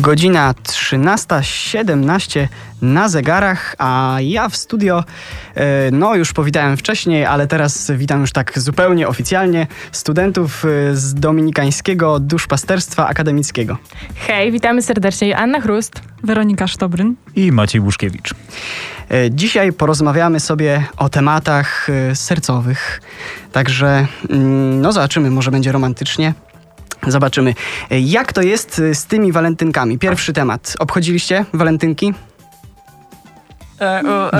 Godzina 13.17 na zegarach, a ja w studio, e, no już powitałem wcześniej, ale teraz witam już tak zupełnie oficjalnie studentów e, z Dominikańskiego Duszpasterstwa Akademickiego. Hej, witamy serdecznie. Anna Chrust. Weronika Sztobryn. I Maciej Buszkiewicz. E, dzisiaj porozmawiamy sobie o tematach sercowych, także mm, no zobaczymy, może będzie romantycznie. Zobaczymy, jak to jest z tymi walentynkami. Pierwszy temat. Obchodziliście walentynki? No,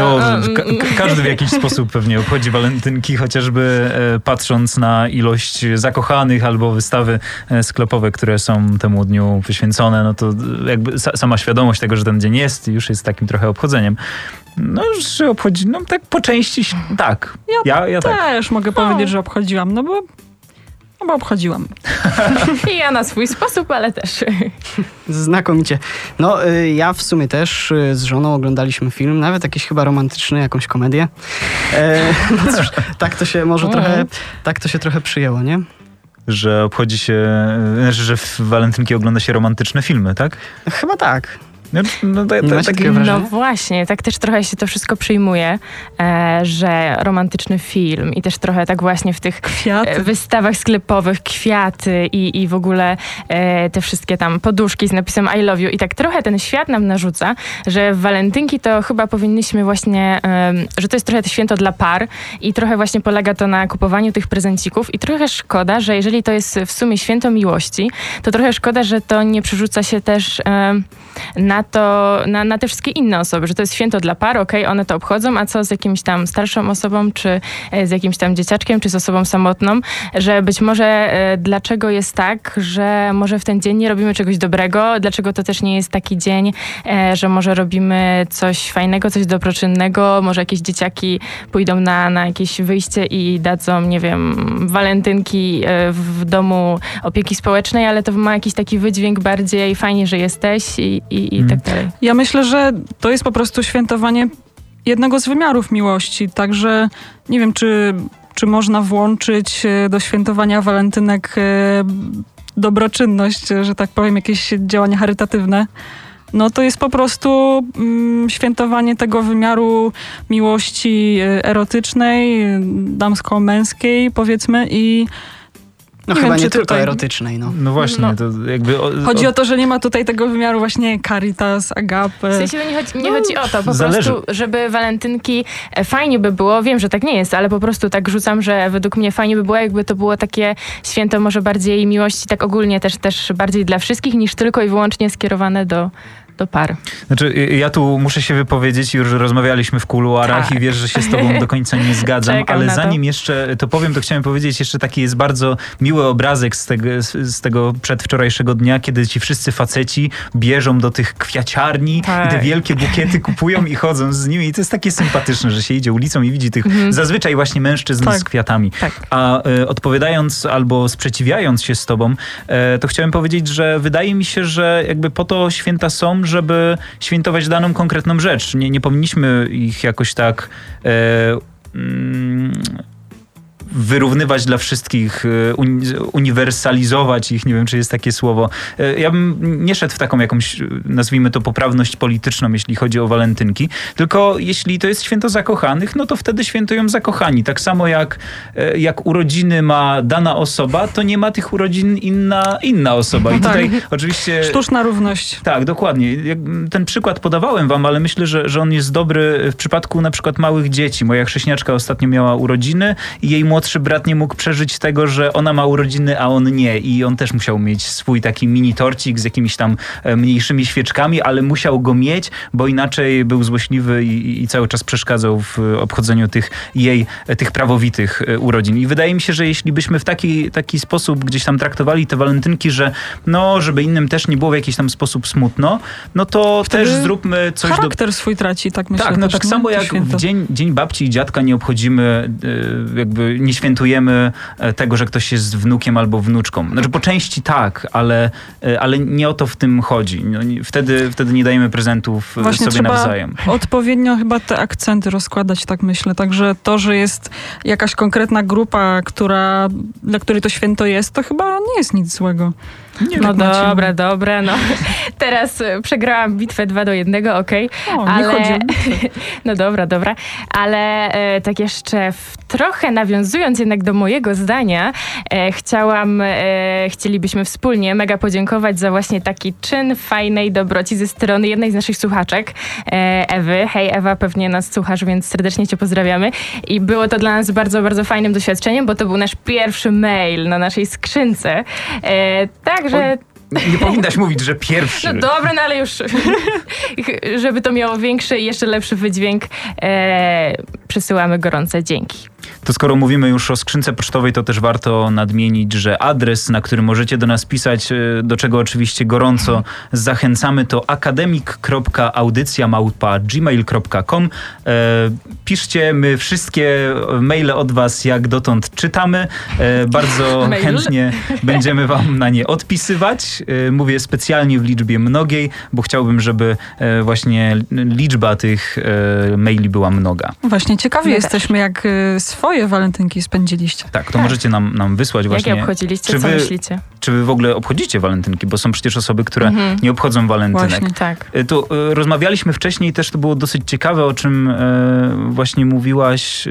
ka każdy w jakiś sposób pewnie obchodzi walentynki, chociażby e, patrząc na ilość zakochanych albo wystawy e, sklepowe, które są temu dniu poświęcone, no to jakby sa sama świadomość tego, że ten dzień jest, już jest takim trochę obchodzeniem. No, że obchodzi, no tak po części, tak. Ja, ja, ja tak. też tak. mogę powiedzieć, że obchodziłam, no bo no bo obchodziłam. I ja na swój sposób, ale też. Znakomicie. No, y, ja w sumie też y, z żoną oglądaliśmy film, nawet jakiś chyba romantyczny, jakąś komedię. E, no cóż, tak to się może trochę, tak to się trochę przyjęło, nie? Że obchodzi się, znaczy, że w walentynki ogląda się romantyczne filmy, tak? Chyba tak. No, no, to, to, no właśnie, tak też trochę się to wszystko przyjmuje, e, że romantyczny film i też trochę tak właśnie w tych kwiaty. E, wystawach sklepowych kwiaty i, i w ogóle e, te wszystkie tam poduszki z napisem I love you. I tak trochę ten świat nam narzuca, że w walentynki to chyba powinniśmy właśnie, że to jest trochę to święto dla par i trochę właśnie polega to na kupowaniu tych prezencików. I trochę szkoda, że jeżeli to jest w sumie święto miłości, to trochę szkoda, że to nie przerzuca się też na na to, na, na te wszystkie inne osoby, że to jest święto dla par, okej, okay, one to obchodzą, a co z jakimś tam starszą osobą, czy e, z jakimś tam dzieciaczkiem, czy z osobą samotną, że być może e, dlaczego jest tak, że może w ten dzień nie robimy czegoś dobrego, dlaczego to też nie jest taki dzień, e, że może robimy coś fajnego, coś dobroczynnego, może jakieś dzieciaki pójdą na, na jakieś wyjście i dadzą, nie wiem, walentynki w domu opieki społecznej, ale to ma jakiś taki wydźwięk bardziej fajnie, że jesteś i, i, i tak dalej. Ja myślę, że to jest po prostu świętowanie jednego z wymiarów miłości, także nie wiem, czy, czy można włączyć e, do świętowania walentynek e, dobroczynność, że tak powiem, jakieś działania charytatywne. No to jest po prostu mm, świętowanie tego wymiaru miłości e, erotycznej, damsko-męskiej, powiedzmy, i no nie chyba wiem, nie tylko tutaj... erotycznej, no. No właśnie, no. to jakby... O, chodzi o to, że nie ma tutaj tego wymiaru właśnie caritas, agape. W sensie nie chodzi, nie no, chodzi o to, po zależy. prostu, żeby walentynki e, fajnie by było, wiem, że tak nie jest, ale po prostu tak rzucam, że według mnie fajnie by było, jakby to było takie święto może bardziej miłości, tak ogólnie też, też bardziej dla wszystkich, niż tylko i wyłącznie skierowane do do par. Znaczy, ja tu muszę się wypowiedzieć, już rozmawialiśmy w kuluarach tak. i wiesz, że się z tobą do końca nie zgadzam, ale zanim jeszcze to powiem, to chciałem powiedzieć jeszcze taki jest bardzo miły obrazek z tego, z tego przedwczorajszego dnia, kiedy ci wszyscy faceci bierzą do tych kwiaciarni tak. i te tak. wielkie bukiety kupują i chodzą z nimi i to jest takie sympatyczne, że się idzie ulicą i widzi tych mhm. zazwyczaj właśnie mężczyzn tak. z kwiatami. Tak. A e, odpowiadając albo sprzeciwiając się z tobą, e, to chciałem powiedzieć, że wydaje mi się, że jakby po to święta są, żeby świętować daną konkretną rzecz. Nie, nie powinniśmy ich jakoś tak. E, mm, wyrównywać dla wszystkich, e, uniwersalizować ich, nie wiem czy jest takie słowo. E, ja bym nie szedł w taką jakąś, nazwijmy to, poprawność polityczną, jeśli chodzi o walentynki, tylko jeśli to jest święto zakochanych, no to wtedy świętują zakochani. Tak samo jak, jak urodziny ma dana osoba, to nie ma tych urodzin inna, inna osoba. I no tutaj tak. oczywiście... Sztuczna równość. Tak, dokładnie. Ten przykład podawałem wam, ale myślę, że, że on jest dobry w przypadku na przykład małych dzieci. Moja chrześniaczka ostatnio miała urodziny i jej młodszy młodszy brat nie mógł przeżyć tego, że ona ma urodziny, a on nie. I on też musiał mieć swój taki mini torcik z jakimiś tam e, mniejszymi świeczkami, ale musiał go mieć, bo inaczej był złośliwy i, i cały czas przeszkadzał w obchodzeniu tych jej, e, tych prawowitych e, urodzin. I wydaje mi się, że jeśli byśmy w taki, taki sposób gdzieś tam traktowali te walentynki, że no, żeby innym też nie było w jakiś tam sposób smutno, no to Wtedy też zróbmy coś charakter do... swój traci, tak myślę. Tak, no tak samo jak w dzień, dzień babci i dziadka nie obchodzimy, jakby nie świętujemy e, tego, że ktoś jest wnukiem albo wnuczką. Znaczy po części tak, ale, e, ale nie o to w tym chodzi. No, wtedy, wtedy nie dajemy prezentów e, Właśnie sobie nawzajem. Odpowiednio chyba te akcenty rozkładać, tak myślę. Także to, że jest jakaś konkretna grupa, która, dla której to święto jest, to chyba nie jest nic złego. Nie no dobra, dobra, no. teraz e, przegrałam bitwę 2 do 1, okej. Okay. Ale... no dobra, dobra. Ale e, tak jeszcze w, trochę nawiązując jednak do mojego zdania, e, chciałam, e, chcielibyśmy wspólnie mega podziękować za właśnie taki czyn fajnej dobroci ze strony jednej z naszych słuchaczek, e, Ewy. Hej Ewa, pewnie nas słuchasz, więc serdecznie cię pozdrawiamy. I było to dla nas bardzo, bardzo fajnym doświadczeniem, bo to był nasz pierwszy mail na naszej skrzynce. E, także... Nie powinnaś mówić, że pierwszy. No dobra, no ale już, żeby to miało większy i jeszcze lepszy wydźwięk, e, przesyłamy gorące dzięki. To skoro mówimy już o skrzynce pocztowej, to też warto nadmienić, że adres, na który możecie do nas pisać, e, do czego oczywiście gorąco zachęcamy, to akademik.audycja.gmail.com e, Piszcie, my wszystkie maile od was jak dotąd czytamy. E, bardzo chętnie będziemy wam na nie odpisywać. Mówię specjalnie w liczbie mnogiej, bo chciałbym, żeby właśnie liczba tych maili była mnoga. Właśnie, ciekawi My jesteśmy, też. jak swoje walentynki spędziliście. Tak, to tak. możecie nam, nam wysłać właśnie. Jak obchodziliście, czy co wy, myślicie? Czy wy w ogóle obchodzicie walentynki? Bo są przecież osoby, które mhm. nie obchodzą walentynek. Właśnie, tak. Y, tu y, rozmawialiśmy wcześniej, też to było dosyć ciekawe, o czym y, właśnie mówiłaś,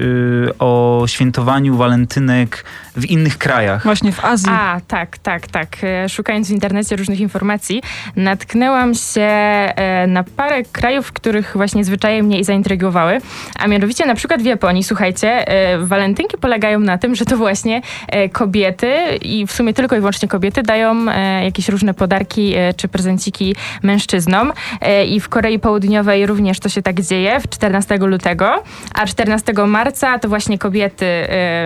o świętowaniu walentynek w innych krajach. Właśnie w Azji. A, tak, tak, tak. Szukając w internecie różnych informacji, natknęłam się na parę krajów, których właśnie zwyczaje mnie i zaintrygowały, a mianowicie na przykład w Japonii, słuchajcie, walentynki polegają na tym, że to właśnie kobiety i w sumie tylko i wyłącznie kobiety dają jakieś różne podarki czy prezenciki mężczyznom. I w Korei Południowej również to się tak dzieje. W 14 lutego, a 14 marca to właśnie kobiety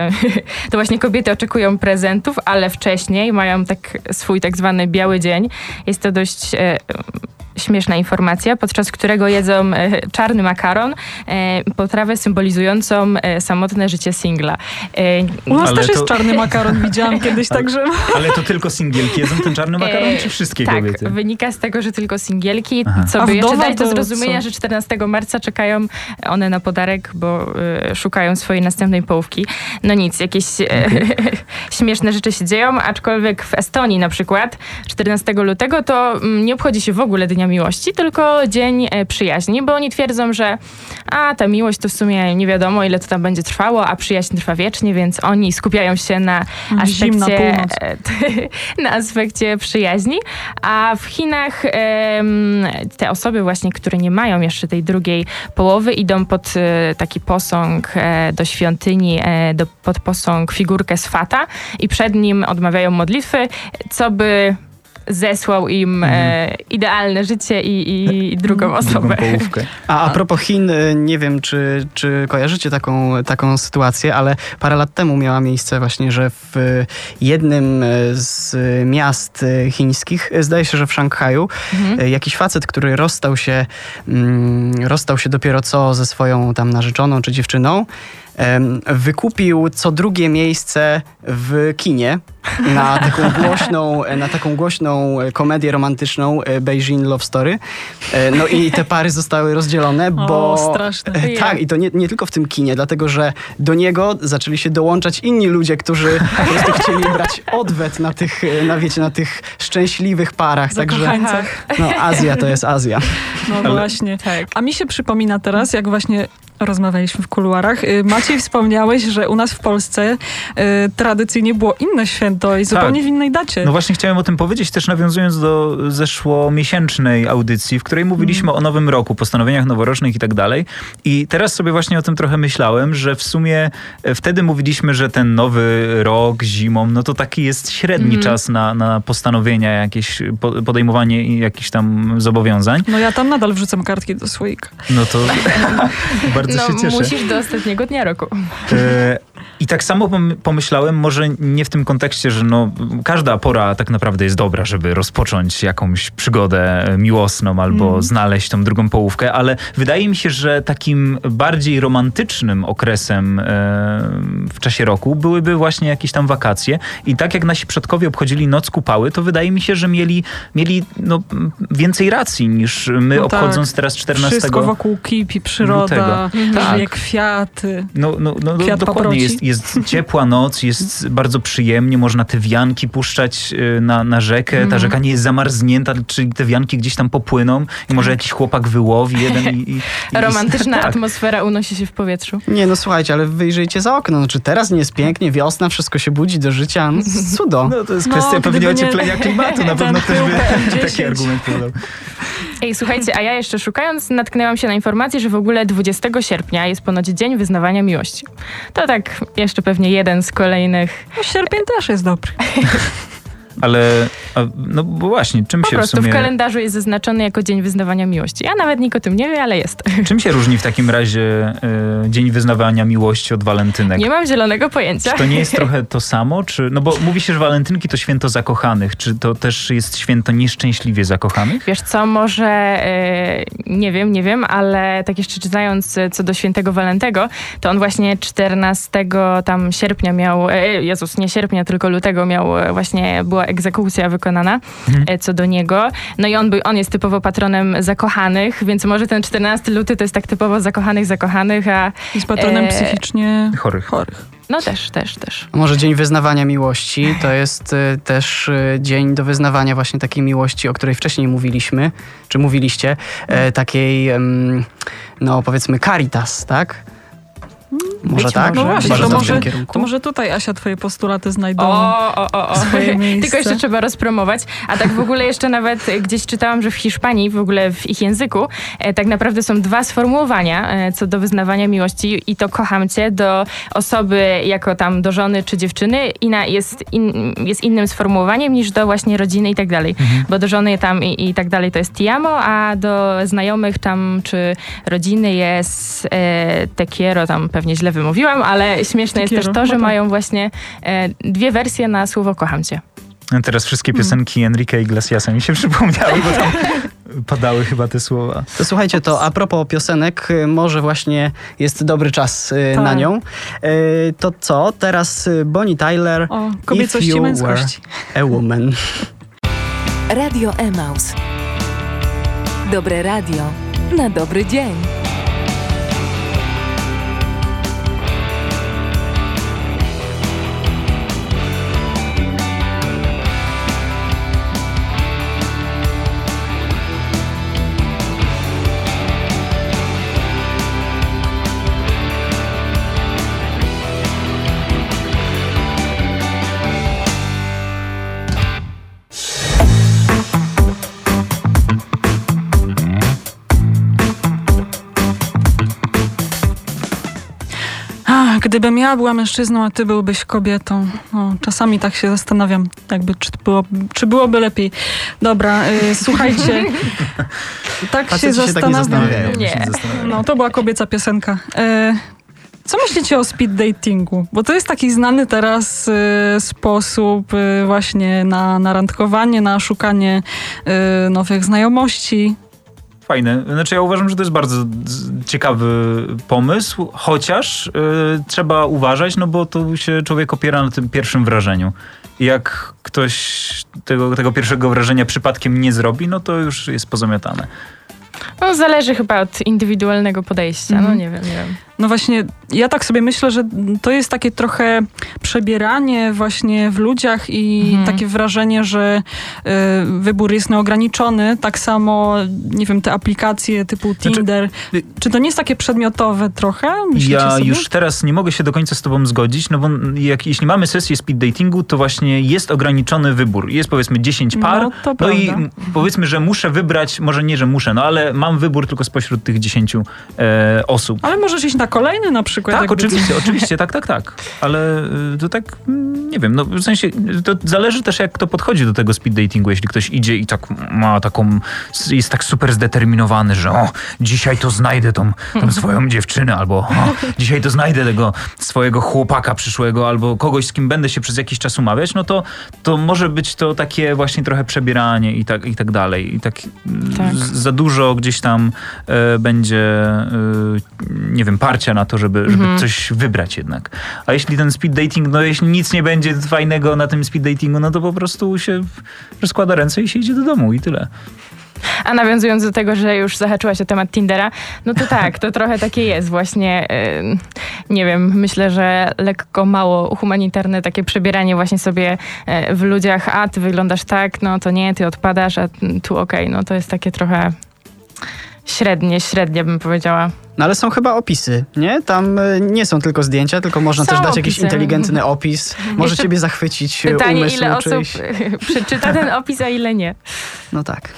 to właśnie kobiety oczekują prezentów, ale wcześniej mają tak swój tak zwany biały dzień. Jest to dość śmieszna informacja, podczas którego jedzą e, czarny makaron, e, potrawę symbolizującą e, samotne życie singla. U nas ale też to... jest czarny makaron, widziałam kiedyś, także... Ale to tylko singielki jedzą ten czarny makaron, czy wszystkie tak, kobiety? Tak, wynika z tego, że tylko singielki, Aha. co by jeszcze dać do zrozumienia, co? że 14 marca czekają one na podarek, bo y, szukają swojej następnej połówki. No nic, jakieś okay. śmieszne rzeczy się dzieją, aczkolwiek w Estonii na przykład 14 lutego to mm, nie obchodzi się w ogóle Dnia Miłości, tylko Dzień e, Przyjaźni, bo oni twierdzą, że a ta miłość to w sumie nie wiadomo ile to tam będzie trwało, a przyjaźń trwa wiecznie, więc oni skupiają się na aspekcie, na aspekcie przyjaźni, a w Chinach te osoby właśnie, które nie mają jeszcze tej drugiej połowy idą pod e, taki posąg e, do świątyni, do, pod posąg figurkę Swata i przed nim odmawiają modlitwy, co by zesłał im e, idealne życie i, i drugą osobę. Drugą a, a propos Chin, e, nie wiem, czy, czy kojarzycie taką, taką sytuację, ale parę lat temu miała miejsce właśnie, że w jednym e, z miast chińskich, zdaje się, że w Szanghaju, mhm. jakiś facet, który rozstał się, mm, rozstał się dopiero co ze swoją tam narzeczoną czy dziewczyną, wykupił co drugie miejsce w kinie na taką głośną, na taką głośną komedię romantyczną e, Beijing Love Story. E, no i te pary zostały rozdzielone, bo... O, straszne. E, tak, i to nie, nie tylko w tym kinie, dlatego że do niego zaczęli się dołączać inni ludzie, którzy po prostu chcieli brać odwet na tych, na wiecie, na tych szczęśliwych parach. Także no, Azja to jest Azja. No Ale, właśnie. Tak. A mi się przypomina teraz, jak właśnie rozmawialiśmy w kuluarach. Y, Maciej wspomniałeś, że u nas w Polsce y, tradycyjnie było inne święto i zupełnie tak. w innej dacie. No właśnie chciałem o tym powiedzieć, też nawiązując do zeszłomiesięcznej audycji, w której mówiliśmy mm. o nowym roku, postanowieniach noworocznych i tak dalej. I teraz sobie właśnie o tym trochę myślałem, że w sumie e, wtedy mówiliśmy, że ten nowy rok zimą, no to taki jest średni mm. czas na, na postanowienia, jakieś podejmowanie jakichś tam zobowiązań. No ja tam nadal wrzucam kartki do słoika. No to bardzo no, się cieszę. musisz do ostatniego dnia roku. E, I tak samo pomyślałem, może nie w tym kontekście, że no, każda pora tak naprawdę jest dobra, żeby rozpocząć jakąś przygodę miłosną albo mm. znaleźć tą drugą połówkę, ale wydaje mi się, że takim bardziej romantycznym okresem e, w czasie roku byłyby właśnie jakieś tam wakacje. I tak jak nasi przodkowie obchodzili noc kupały, to wydaje mi się, że mieli, mieli no, więcej racji niż my no obchodząc tak. teraz 14 Wszystko wokół kipi, przyroda, tak. kwiaty. No, no, no, no dokładnie jest, jest jest ciepła noc, jest bardzo przyjemnie, można te wianki puszczać y, na, na rzekę, ta mhm. rzeka nie jest zamarznięta, czyli te wianki gdzieś tam popłyną i może jakiś chłopak wyłowi jeden i... i, i Romantyczna tak. atmosfera unosi się w powietrzu. Nie, no słuchajcie, ale wyjrzyjcie za okno, no, czy teraz nie jest pięknie, wiosna, wszystko się budzi do życia, no, cudo. No to jest kwestia no, pewnie ocieplenia klimatu, na pewno też by taki argument podał. Ej, słuchajcie, a ja jeszcze szukając natknęłam się na informację, że w ogóle 20 sierpnia jest ponoć Dzień Wyznawania Miłości. To tak jeszcze pewnie jeden z kolejnych... No, sierpień też jest dobry. Ale, no bo właśnie, czym po się prostu w sumie... w kalendarzu jest zaznaczony jako Dzień Wyznawania Miłości. Ja nawet nikt o tym nie wie, ale jest. Czym się różni w takim razie y, Dzień Wyznawania Miłości od walentynek? Nie mam zielonego pojęcia. Czy to nie jest trochę to samo? Czy, no bo mówi się, że walentynki to święto zakochanych. Czy to też jest święto nieszczęśliwie zakochanych? Wiesz co, może y, nie wiem, nie wiem, ale tak jeszcze czytając co do świętego Walentego, to on właśnie 14 tam sierpnia miał, y, Jezus, nie sierpnia, tylko lutego miał właśnie, była egzekucja wykonana mhm. E, co do niego. No i on, był, on jest typowo patronem zakochanych, więc może ten 14 luty to jest tak typowo zakochanych, zakochanych, a... Jest patronem e... psychicznie chorych. chorych. No też, też, też. Może Dzień Wyznawania Miłości to jest y, też y, dzień do wyznawania właśnie takiej miłości, o której wcześniej mówiliśmy, czy mówiliście, y, takiej, no powiedzmy, caritas, tak? Może Być tak? No właśnie, to może, to może tutaj, Asia, twoje postulaty znajdą o, o, o, o. swoje miejsce. Tylko jeszcze trzeba rozpromować. A tak w ogóle jeszcze nawet gdzieś czytałam, że w Hiszpanii, w ogóle w ich języku, e, tak naprawdę są dwa sformułowania e, co do wyznawania miłości i to kocham cię do osoby jako tam do żony czy dziewczyny na jest, in, jest innym sformułowaniem niż do właśnie rodziny i tak dalej. Mhm. Bo do żony tam i, i tak dalej to jest tiamo, a do znajomych tam czy rodziny jest e, tekiero, tam pewnie źle wymówiłam, ale śmieszne jest też to, że mają właśnie e, dwie wersje na słowo kocham cię. Teraz wszystkie hmm. piosenki hmm. Enrique Iglesiasa mi się przypomniały, bo tam padały chyba te słowa. To słuchajcie, to a propos piosenek, y, może właśnie jest dobry czas y, tak. na nią. Y, to co? Teraz Bonnie Tyler. O, kobiecości i męskości. A woman. Radio Emaus. Dobre radio na dobry dzień. Gdybym ja była mężczyzną, a ty byłbyś kobietą. O, czasami tak się zastanawiam, jakby, czy, było, czy byłoby lepiej. Dobra, y, słuchajcie. tak się, się zastanawiam. Tak nie. nie. No, to była kobieca piosenka. Y, co myślicie o speed datingu? Bo to jest taki znany teraz y, sposób y, właśnie na, na randkowanie, na szukanie y, nowych znajomości. Fajne. Znaczy ja uważam, że to jest bardzo ciekawy pomysł, chociaż y, trzeba uważać, no bo tu się człowiek opiera na tym pierwszym wrażeniu. Jak ktoś tego, tego pierwszego wrażenia przypadkiem nie zrobi, no to już jest pozamiatane. No zależy chyba od indywidualnego podejścia, mm. no mhm. nie wiem, nie wiem. No właśnie, ja tak sobie myślę, że to jest takie trochę przebieranie właśnie w ludziach i mhm. takie wrażenie, że y, wybór jest nieograniczony. Tak samo, nie wiem, te aplikacje typu znaczy, Tinder. Znaczy, Czy to nie jest takie przedmiotowe trochę? Ja sobie? już teraz nie mogę się do końca z tobą zgodzić, no bo jak, jeśli mamy sesję speed datingu, to właśnie jest ograniczony wybór. Jest powiedzmy 10 par, no, no i powiedzmy, że muszę wybrać, może nie, że muszę, no ale mam wybór tylko spośród tych 10 e, osób. Ale możesz iść na kolejny na przykład. Tak, oczywiście, oczywiście, tak, tak, tak. Ale y, to tak, mm, nie wiem, no w sensie to zależy też jak kto podchodzi do tego speed datingu. Jeśli ktoś idzie i tak ma taką, jest tak super zdeterminowany, że o, dzisiaj to znajdę tą, tą swoją dziewczynę, albo o, dzisiaj to znajdę tego swojego chłopaka przyszłego, albo kogoś, z kim będę się przez jakiś czas umawiać, no to, to może być to takie właśnie trochę przebieranie i tak, i tak dalej. I tak, tak. za dużo gdzieś tam e, będzie, e, nie wiem, na to, żeby, żeby mhm. coś wybrać jednak. A jeśli ten speed dating, no jeśli nic nie będzie fajnego na tym speed datingu, no to po prostu się rozkłada ręce i się idzie do domu i tyle. A nawiązując do tego, że już zahaczyłaś o temat Tindera, no to tak, to trochę takie jest właśnie, nie wiem, myślę, że lekko mało humanitarne takie przebieranie właśnie sobie w ludziach, a ty wyglądasz tak, no to nie, ty odpadasz, a tu okej, okay. no to jest takie trochę średnie, średnie bym powiedziała. No ale są chyba opisy, nie? Tam e, nie są tylko zdjęcia, tylko można są też dać opisy. jakiś inteligentny opis. Może Jeszcze ciebie zachwycić pytanie, umysł ile osób przeczyta ten opis, a ile nie. No tak.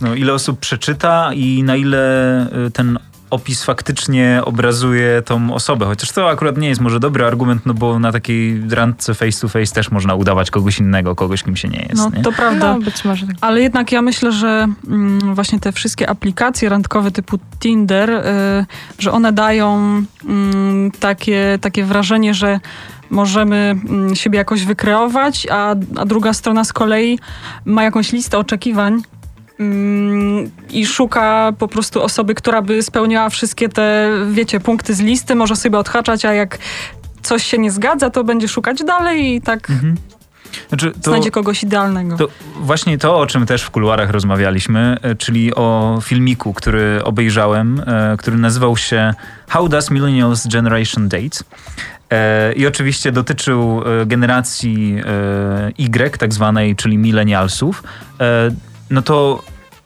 No, ile osób przeczyta i na ile e, ten opis faktycznie obrazuje tą osobę. Chociaż to akurat nie jest może dobry argument, no bo na takiej randce face to face też można udawać kogoś innego, kogoś kim się nie jest. No nie? to prawda. No, być może tak. Ale jednak ja myślę, że mm, właśnie te wszystkie aplikacje randkowe typu Tinder, y, że one dają y, takie, takie wrażenie, że możemy mm, siebie jakoś wykreować, a, a druga strona z kolei ma jakąś listę oczekiwań, Mm, i szuka po prostu osoby, która by spełniała wszystkie te, wiecie, punkty z listy, może sobie odhaczać, a jak coś się nie zgadza, to będzie szukać dalej i tak mhm. znaczy, to, znajdzie kogoś idealnego. To właśnie to, o czym też w kuluarach rozmawialiśmy, e, czyli o filmiku, który obejrzałem, e, który nazywał się How Does Millennials Generation Date? E, I oczywiście dotyczył generacji Y, tak zwanej, czyli millennialsów no to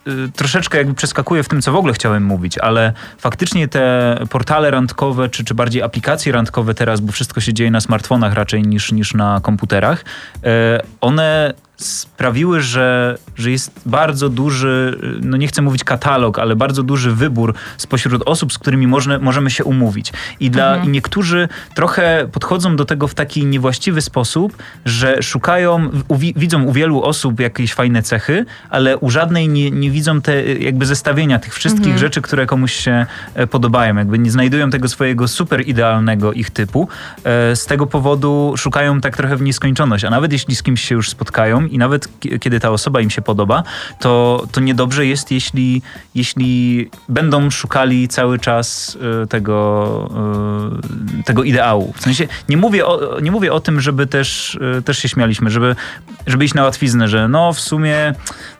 y, troszeczkę jakby przeskakuję w tym, co w ogóle chciałem mówić, ale faktycznie te portale randkowe, czy, czy bardziej aplikacje randkowe teraz, bo wszystko się dzieje na smartfonach raczej niż, niż na komputerach, e, one sprawiły, że, że jest bardzo duży, no nie chcę mówić katalog, ale bardzo duży wybór spośród osób, z którymi można, możemy się umówić. I, dla, mhm. I niektórzy trochę podchodzą do tego w taki niewłaściwy sposób, że szukają, u, widzą u wielu osób jakieś fajne cechy, ale u żadnej nie, nie widzą te jakby zestawienia tych wszystkich mhm. rzeczy, które komuś się e, podobają. Jakby nie znajdują tego swojego super idealnego ich typu. E, z tego powodu szukają tak trochę w nieskończoność. A nawet jeśli z kimś się już spotkają, i nawet kiedy ta osoba im się podoba, to, to niedobrze jest, jeśli, jeśli będą szukali cały czas y, tego, y, tego ideału. W sensie nie mówię o, nie mówię o tym, żeby też, y, też się śmialiśmy, żeby, żeby iść na łatwiznę, że no w sumie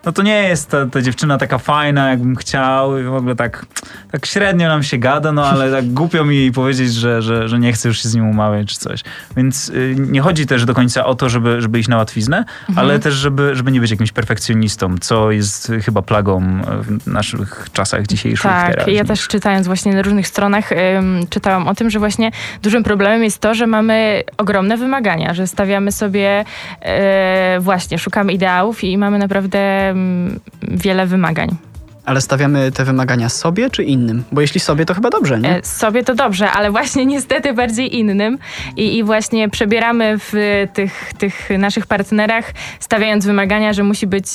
no to nie jest ta, ta dziewczyna taka fajna, jakbym chciał i w ogóle tak, tak średnio nam się gada, no ale tak głupio mi powiedzieć, że, że, że nie chcę już się z nim umawiać czy coś. Więc nie chodzi też do końca o to, żeby, żeby iść na łatwiznę, mhm. ale też, żeby, żeby nie być jakimś perfekcjonistą, co jest chyba plagą w naszych czasach dzisiejszych. Tak, teraz. ja też czytając właśnie na różnych stronach ym, czytałam o tym, że właśnie dużym problemem jest to, że mamy ogromne wymagania, że stawiamy sobie yy, właśnie, szukamy ideałów i mamy naprawdę wiele wymagań. Ale stawiamy te wymagania sobie czy innym? Bo jeśli sobie, to chyba dobrze, nie? E, sobie to dobrze, ale właśnie niestety bardziej innym. I, i właśnie przebieramy w tych, tych naszych partnerach, stawiając wymagania, że musi być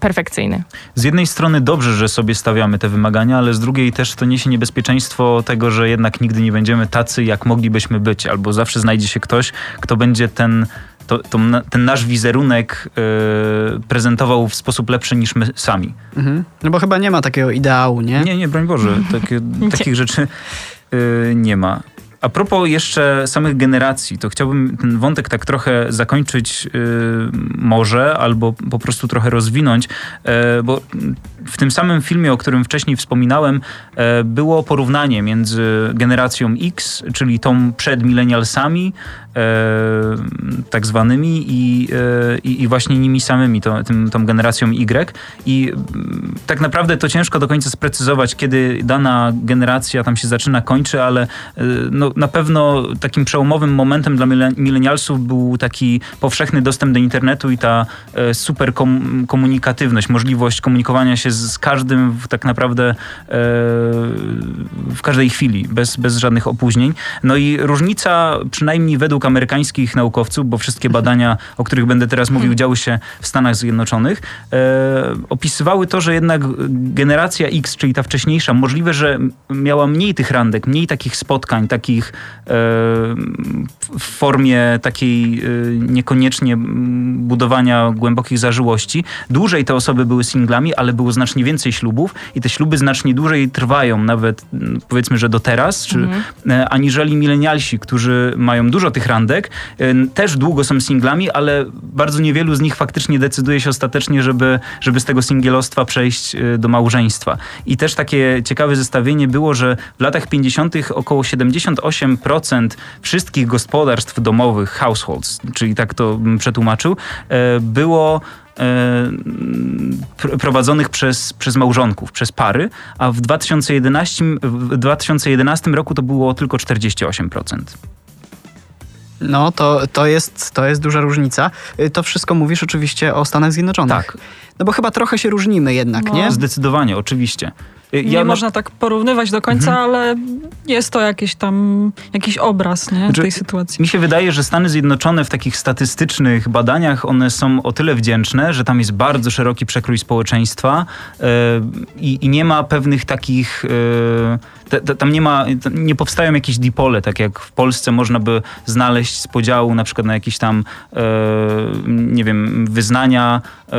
perfekcyjny. Z jednej strony dobrze, że sobie stawiamy te wymagania, ale z drugiej też to niesie niebezpieczeństwo tego, że jednak nigdy nie będziemy tacy, jak moglibyśmy być, albo zawsze znajdzie się ktoś, kto będzie ten to, to, ten nasz wizerunek yy, prezentował w sposób lepszy niż my sami. Mhm. No bo chyba nie ma takiego ideału, nie? Nie, nie, broń Boże. Takie, takich rzeczy yy, nie ma. A propos jeszcze samych generacji, to chciałbym ten wątek tak trochę zakończyć yy, może, albo po prostu trochę rozwinąć, yy, bo w tym samym filmie, o którym wcześniej wspominałem, yy, było porównanie między generacją X, czyli tą przed milenialsami, tak zwanymi i, e, i, i, właśnie nimi samymi, to, tym, tą generacją Y. I mm, tak naprawdę to ciężko do końca sprecyzować, kiedy dana generacja tam się zaczyna, kończy, ale e, no, na pewno takim przełomowym momentem dla milenialsów był taki powszechny dostęp do internetu i ta super komunikatywność, możliwość komunikowania się z, z każdym w, tak naprawdę w każdej chwili, bez, bez żadnych opóźnień. No i różnica, przynajmniej według amerykańskich naukowców, bo wszystkie badania, o których będę teraz mówił, hmm. działy się w Stanach Zjednoczonych, e, opisywały to, że jednak generacja X, czyli ta wcześniejsza, możliwe, że miała mniej tych randek, mniej takich spotkań, takich e, w formie takiej e, niekoniecznie budowania głębokich zażyłości. Dłużej te osoby były singlami, ale było znacznie więcej ślubów i te śluby znacznie dłużej trwają, nawet powiedzmy, że do teraz, czy, hmm. aniżeli milenialsi, którzy mają dużo tych randek, też długo są singlami, ale bardzo niewielu z nich faktycznie decyduje się ostatecznie, żeby, żeby z tego singielostwa przejść y, do małżeństwa. I też takie ciekawe zestawienie było, że w latach 50. około 78% wszystkich gospodarstw domowych, households, czyli tak to przetłumaczył, e, było e, prowadzonych przez, przez małżonków, przez pary, a w 2011, w 2011 roku to było tylko 48%. No, to, to, jest, to jest duża różnica. Y, to wszystko mówisz oczywiście o Stanach Zjednoczonych. Tak. No bo chyba trochę się różnimy jednak, no. nie? Zdecydowanie, oczywiście. Y, ja nie można tak porównywać do końca, mhm. ale jest to jakiś tam jakiś obraz nie, znaczy, tej sytuacji. Mi się wydaje, że Stany Zjednoczone w takich statystycznych badaniach one są o tyle wdzięczne, że tam jest bardzo szeroki przekrój społeczeństwa yy, i, nie ma pewnych takich yy, tam nie ma, nie powstają jakieś dipole, tak jak w Polsce można by znaleźć z podziału na przykład na jakieś tam, e, nie wiem, wyznania e,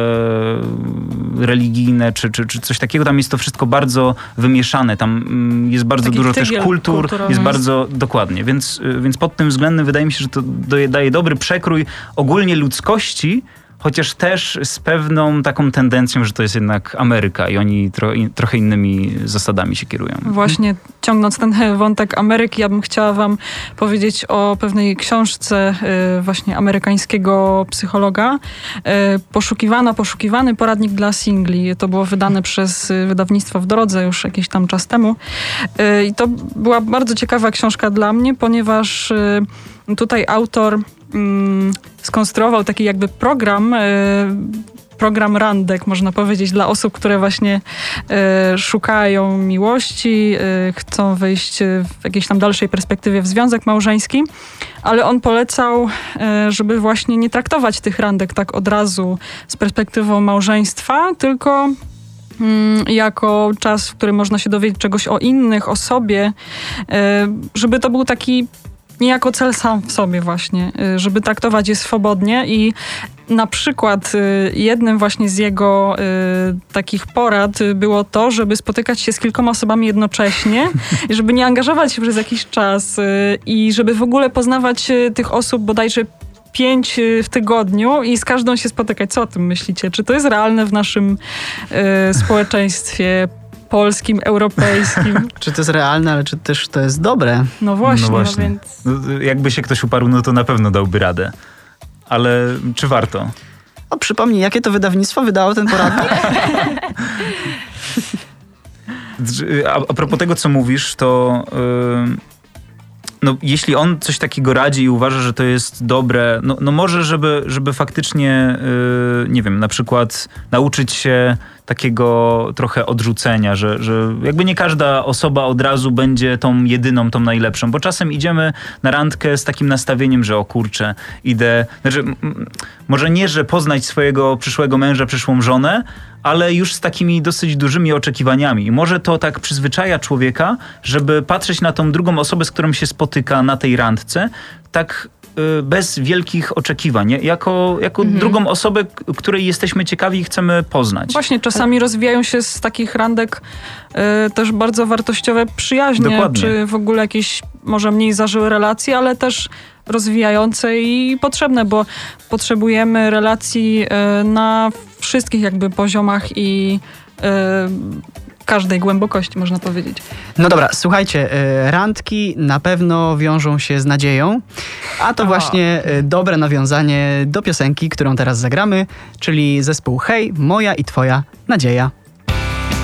religijne czy, czy, czy coś takiego. Tam jest to wszystko bardzo wymieszane. Tam mm, jest bardzo dużo też kultur, jest bardzo dokładnie. Więc, e, więc pod tym względem wydaje mi się, że to daje dobry przekrój ogólnie ludzkości, chociaż też z pewną taką tendencją, że to jest jednak Ameryka i oni tro, trochę innymi zasadami się kierują. Właśnie ciągnąc ten wątek Ameryki, ja bym chciała wam powiedzieć o pewnej książce y, właśnie amerykańskiego psychologa. Y, poszukiwana, poszukiwany poradnik dla singli. To było wydane przez wydawnictwo w drodze już jakiś tam czas temu. Y, I to była bardzo ciekawa książka dla mnie, ponieważ tutaj autor mm, skonstruował taki jakby program, e, program randek, można powiedzieć, dla osób, które właśnie e, szukają miłości, e, chcą wejść w jakiejś tam dalszej perspektywie w związek małżeński, ale on polecał, żeby właśnie nie traktować tych randek tak od razu z perspektywą małżeństwa, tylko mm, jako czas, w którym można się dowiedzieć czegoś o innych, o sobie, żeby to był taki niejako cel sam w sobie właśnie, y, żeby traktować je swobodnie i na przykład y, jednym właśnie z jego y, takich porad było to, żeby spotykać się z kilkoma osobami jednocześnie, żeby nie angażować się przez jakiś czas i żeby w ogóle poznawać tych osób bodajże pięć w tygodniu i z każdą się spotykać. Co o tym myślicie? Czy to jest realne w naszym społeczeństwie? Polskim, europejskim. czy to jest realne, ale czy też to jest dobre? No właśnie, no właśnie. No więc... No, jakby się ktoś uparł, no to na pewno dałby radę. Ale czy warto? O, przypomnij, jakie to wydawnictwo wydało ten poradnik? a, a propos tego, co mówisz, to... Yy no, jeśli on coś takiego radzi i uważa, że to jest dobre, no, no może, żeby, żeby faktycznie, yy, nie wiem, na przykład nauczyć się takiego trochę odrzucenia, że, że jakby nie każda osoba od razu będzie tą jedyną, tą najlepszą, bo czasem idziemy na randkę z takim nastawieniem, że o kurczę, idę, znaczy może nie, że poznać swojego przyszłego męża, przyszłą żonę, ale już z takimi dosyć dużymi oczekiwaniami. I może to tak przyzwyczaja człowieka, żeby patrzeć na tą drugą osobę, z którą się spotyka na tej randce, tak bez wielkich oczekiwań, jako, jako mhm. drugą osobę, której jesteśmy ciekawi i chcemy poznać. Właśnie, czasami rozwijają się z takich randek y, też bardzo wartościowe przyjaźnie, Dokładnie. czy w ogóle jakieś może mniej zażyłe relacje, ale też rozwijające i potrzebne, bo potrzebujemy relacji e, na wszystkich jakby poziomach i e, każdej głębokości, można powiedzieć. No dobra, słuchajcie, e, randki na pewno wiążą się z nadzieją, a to właśnie dobre nawiązanie do piosenki, którą teraz zagramy, czyli zespół Hej, moja i twoja nadzieja.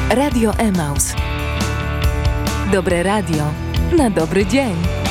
Radio Emaus. Dobre radio na dobry dzień.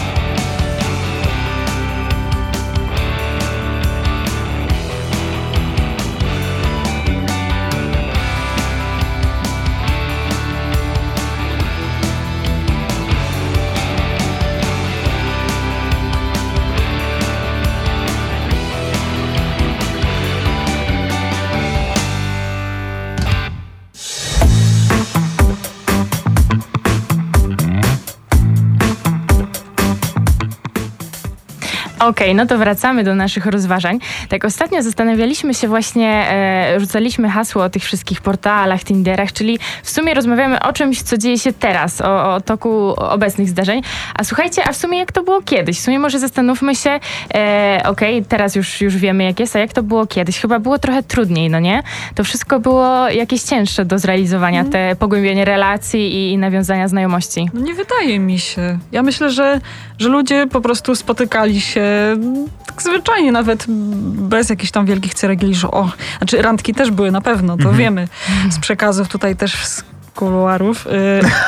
Okej, okay, no to wracamy do naszych rozważań. Tak ostatnio zastanawialiśmy się właśnie, e, rzucaliśmy hasło o tych wszystkich portalach, Tinderach, czyli w sumie rozmawiamy o czymś, co dzieje się teraz, o, o toku obecnych zdarzeń. A słuchajcie, a w sumie jak to było kiedyś? W sumie może zastanówmy się, e, okej, okay, teraz już, już wiemy jak jest, a jak to było kiedyś? Chyba było trochę trudniej, no nie? To wszystko było jakieś cięższe do zrealizowania, mm. te pogłębienie relacji i, i nawiązania znajomości. No nie wydaje mi się. Ja myślę, że, że ludzie po prostu spotykali się tak zwyczajnie, nawet bez jakichś tam wielkich ceregieli, że o, znaczy randki też były na pewno, to mhm. wiemy z przekazów tutaj też z kuluarów, y,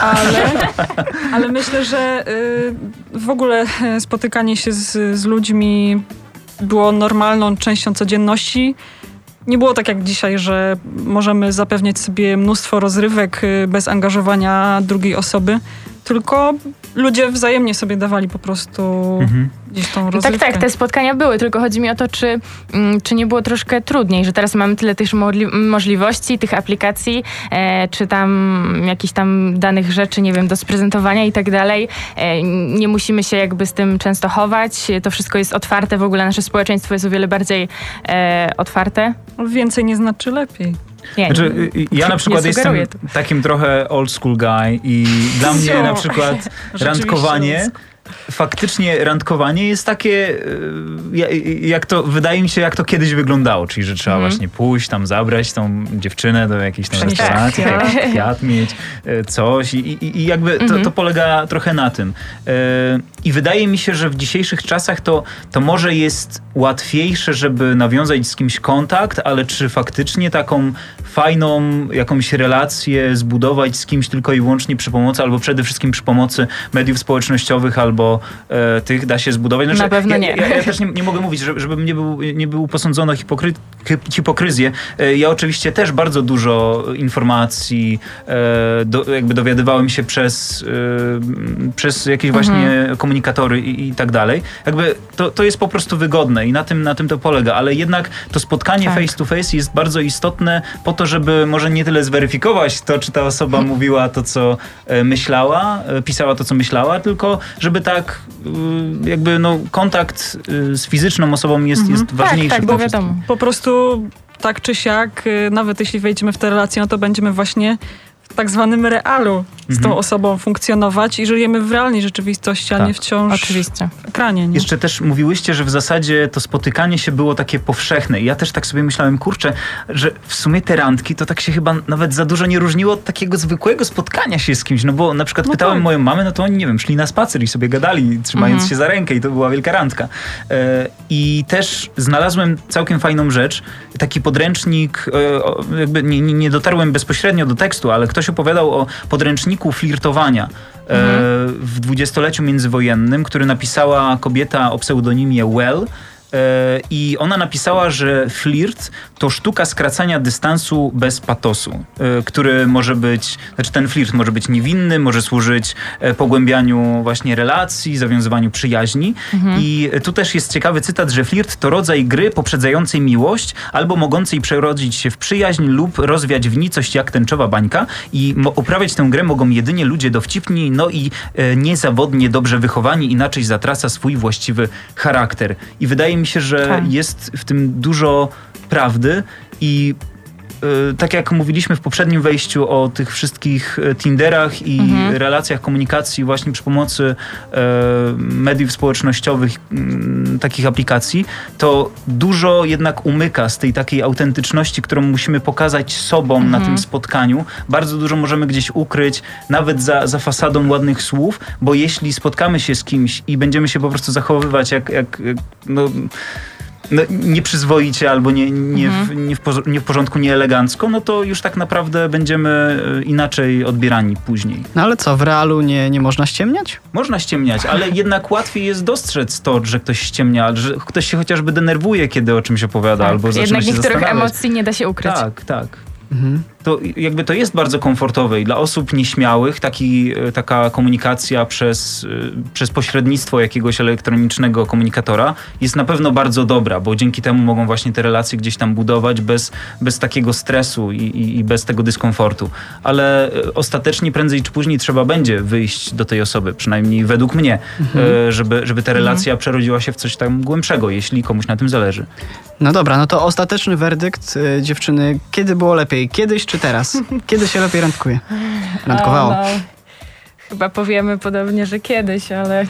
ale, ale myślę, że y, w ogóle spotykanie się z, z ludźmi było normalną częścią codzienności. Nie było tak jak dzisiaj, że możemy zapewniać sobie mnóstwo rozrywek y, bez angażowania drugiej osoby tylko ludzie wzajemnie sobie dawali po prostu mhm. gdzieś tą rozrywkę. Tak, tak, te spotkania były, tylko chodzi mi o to, czy, mm, czy nie było troszkę trudniej, że teraz mamy tyle tych możliwości, tych aplikacji, e, czy tam jakichś tam danych rzeczy, nie wiem, do sprezentowania i tak dalej. E, nie musimy się jakby z tym często chować, to wszystko jest otwarte, w ogóle nasze społeczeństwo jest o wiele bardziej e, otwarte. Więcej nie znaczy lepiej. Nie, znaczy, ja na przykład jestem takim trochę old school guy i dla mnie na przykład randkowanie faktycznie randkowanie jest takie, e, jak to, wydaje mi się, jak to kiedyś wyglądało, czyli że trzeba mm. właśnie pójść, tam zabrać tą dziewczynę do jakiejś tam restauracji, tak, kwiat mieć, e, coś i, i, i jakby to, to, mhm. polega trochę na tym. E, I wydaje mi się, że w dzisiejszych czasach to, to może jest łatwiejsze, żeby nawiązać z kimś kontakt, ale czy faktycznie taką fajną jakąś relację zbudować z kimś tylko i wyłącznie przy pomocy, albo przede wszystkim przy pomocy mediów społecznościowych, albo e, tych da się zbudować. Znaczy, Na pewno nie. Ja, ja, ja też nie, nie, mogę mówić, żebym nie był, nie był posądzony hipokry, hipokryzję. E, ja oczywiście też bardzo dużo informacji e, do, jakby dowiadywałem się przez, e, przez jakieś mhm. właśnie komunikatory i, i, tak dalej. Jakby to, to jest po prostu wygodne i na tym, na tym to polega, ale jednak to spotkanie tak. face to face jest bardzo istotne po to, żeby może nie tyle zweryfikować to, czy ta osoba mówiła to, co e, myślała, e, pisała to, co myślała, tylko żeby tak e, jakby no, kontakt z fizyczną osobą jest, mhm. jest ważniejszy. Tak, tak, bo wiadomo. Po prostu tak czy siak, nawet jeśli wejdziemy w tę relację, no to będziemy właśnie w tak zwanym realu z tą mhm. osobą funkcjonować i żyjemy w realnej rzeczywistości, a tak. nie wciąż Oczywiście. w ekranie. Nie? Jeszcze też mówiłyście, że w zasadzie to spotykanie się było takie powszechne. I ja też tak sobie myślałem, kurczę, że w sumie te randki to tak się chyba nawet za dużo nie różniło od takiego zwykłego spotkania się z kimś. No bo na przykład no pytałem tak. moją mamę, no to oni, nie wiem, szli na spacer i sobie gadali, trzymając mhm. się za rękę i to była wielka randka. E, I też znalazłem całkiem fajną rzecz, taki podręcznik, e, jakby nie, nie dotarłem bezpośrednio do tekstu, ale ktoś opowiadał o podręczniku flirtowania e, mhm. w dwudziestoleciu międzywojennym, który napisała kobieta o pseudonimie Well I ona napisała, że flirt to sztuka skracania dystansu bez patosu, e, który może być, znaczy ten flirt może być niewinny, może służyć e, pogłębianiu właśnie relacji, zawiązywaniu przyjaźni. Mhm. I tu też jest ciekawy cytat, że flirt to rodzaj gry poprzedzającej miłość albo mogącej przerodzić się w przyjaźń lub rozwiać w nicość jak tęczowa bańka. I uprawiać tę grę mogą jedynie ludzie dowcipni, no i niezawodnie dobrze wychowani, inaczej zatraca swój właściwy charakter. I wydaje mi mi się, że tak. jest w tym dużo prawdy i tak jak mówiliśmy w poprzednim wejściu o tych wszystkich e, Tinderach i mhm. relacjach komunikacji właśnie przy pomocy e, mediów społecznościowych, takich aplikacji, to dużo jednak umyka z tej takiej autentyczności, którą musimy pokazać sobą mhm. na tym spotkaniu. Bardzo dużo możemy gdzieś ukryć, nawet za, za fasadą ładnych słów, bo jeśli spotkamy się z kimś i będziemy się po prostu zachowywać jak, jak no, no, nieprzyzwoicie albo nie, nie, mhm. w, nie, w, nie w porządku, nieelegancko, no to już tak naprawdę będziemy e, inaczej odbierani później. No ale co, w realu nie, nie można ściemniać? Można ściemniać, ale jednak łatwiej jest dostrzec to, że ktoś ściemnia, że ktoś się chociażby denerwuje, kiedy o czymś opowiada tak, albo zaczyna Jednak się niektórych emocji nie da się ukryć. Tak, tak. Mhm. To jakby to jest bardzo komfortowe i dla osób nieśmiałych taki, e, taka komunikacja przez, e, przez pośrednictwo jakiegoś elektronicznego komunikatora jest na pewno bardzo dobra, bo dzięki temu mogą właśnie te relacje gdzieś tam budować bez, bez takiego stresu i, i, i bez tego dyskomfortu. Ale e, ostatecznie prędzej czy później trzeba będzie wyjść do tej osoby, przynajmniej według mnie, mhm. żeby, żeby ta relacja mhm. przerodziła się w coś tam głębszego, jeśli komuś na tym zależy. No dobra, no to ostateczny werdykt dziewczyny, kiedy było lepiej? Kiedyś czy teraz? Kiedy się lepiej randkuje? Randkowało. O, no. Chyba powiemy podobnie, że kiedyś, ale...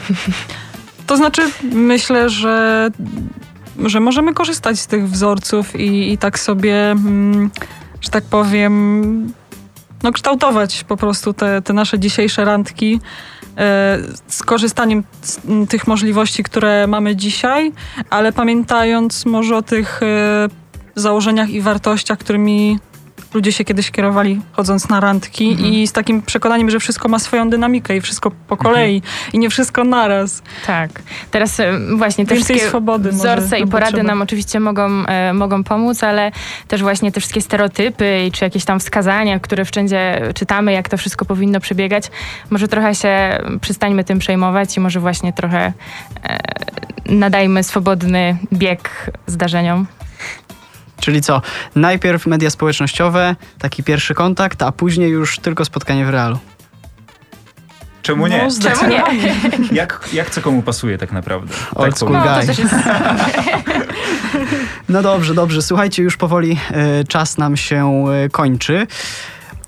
To znaczy, myślę, że, że możemy korzystać z tych wzorców i, i tak sobie, mm, że tak powiem, no kształtować po prostu te, te nasze dzisiejsze randki e, z korzystaniem z tych możliwości, które mamy dzisiaj, ale pamiętając może o tych e, założeniach i wartościach, którymi ludzie się kiedyś kierowali chodząc na randki mhm. i z takim przekonaniem, że wszystko ma swoją dynamikę i wszystko po kolei mhm. i nie wszystko naraz. Tak. Teraz e, właśnie te wszystkie swobody wzorce i porady nam oczywiście mogą, e, mogą pomóc, ale też właśnie te wszystkie stereotypy czy jakieś tam wskazania, które wszędzie czytamy, jak to wszystko powinno przebiegać, może trochę się przestańmy tym przejmować i może właśnie trochę e, nadajmy swobodny bieg zdarzeniom. Czyli co? Najpierw media społecznościowe, taki pierwszy kontakt, a później już tylko spotkanie w realu. Czemu nie? No, Czemu nie? Jak, jak co komu pasuje tak naprawdę? Old tak school no, guy. Jest... no dobrze, dobrze. Słuchajcie, już powoli y, czas nam się y, kończy.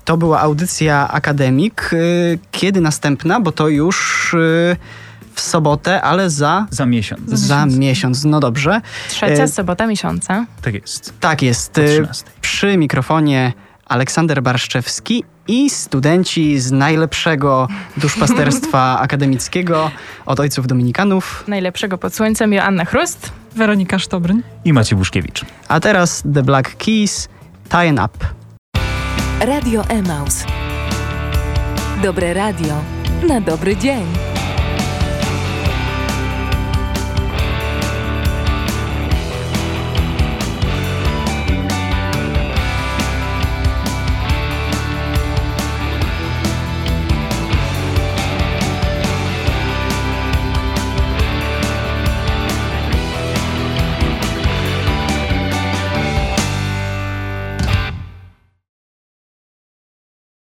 To była audycja Akademik. Y, kiedy następna? Bo to już w sobotę, ale za... Za miesiąc. Za miesiąc, no dobrze. Trzecia e... sobota miesiąca. Tak jest. Tak jest. E, przy mikrofonie Aleksander Barszczewski i studenci z najlepszego duszpasterstwa akademickiego od ojców dominikanów. Najlepszego pod słońcem Joanna Chrust, Weronika Sztobryn i Maciej Buszkiewicz. A teraz The Black Keys, Tying Up. Radio Emaus. Dobre radio na dobry dzień.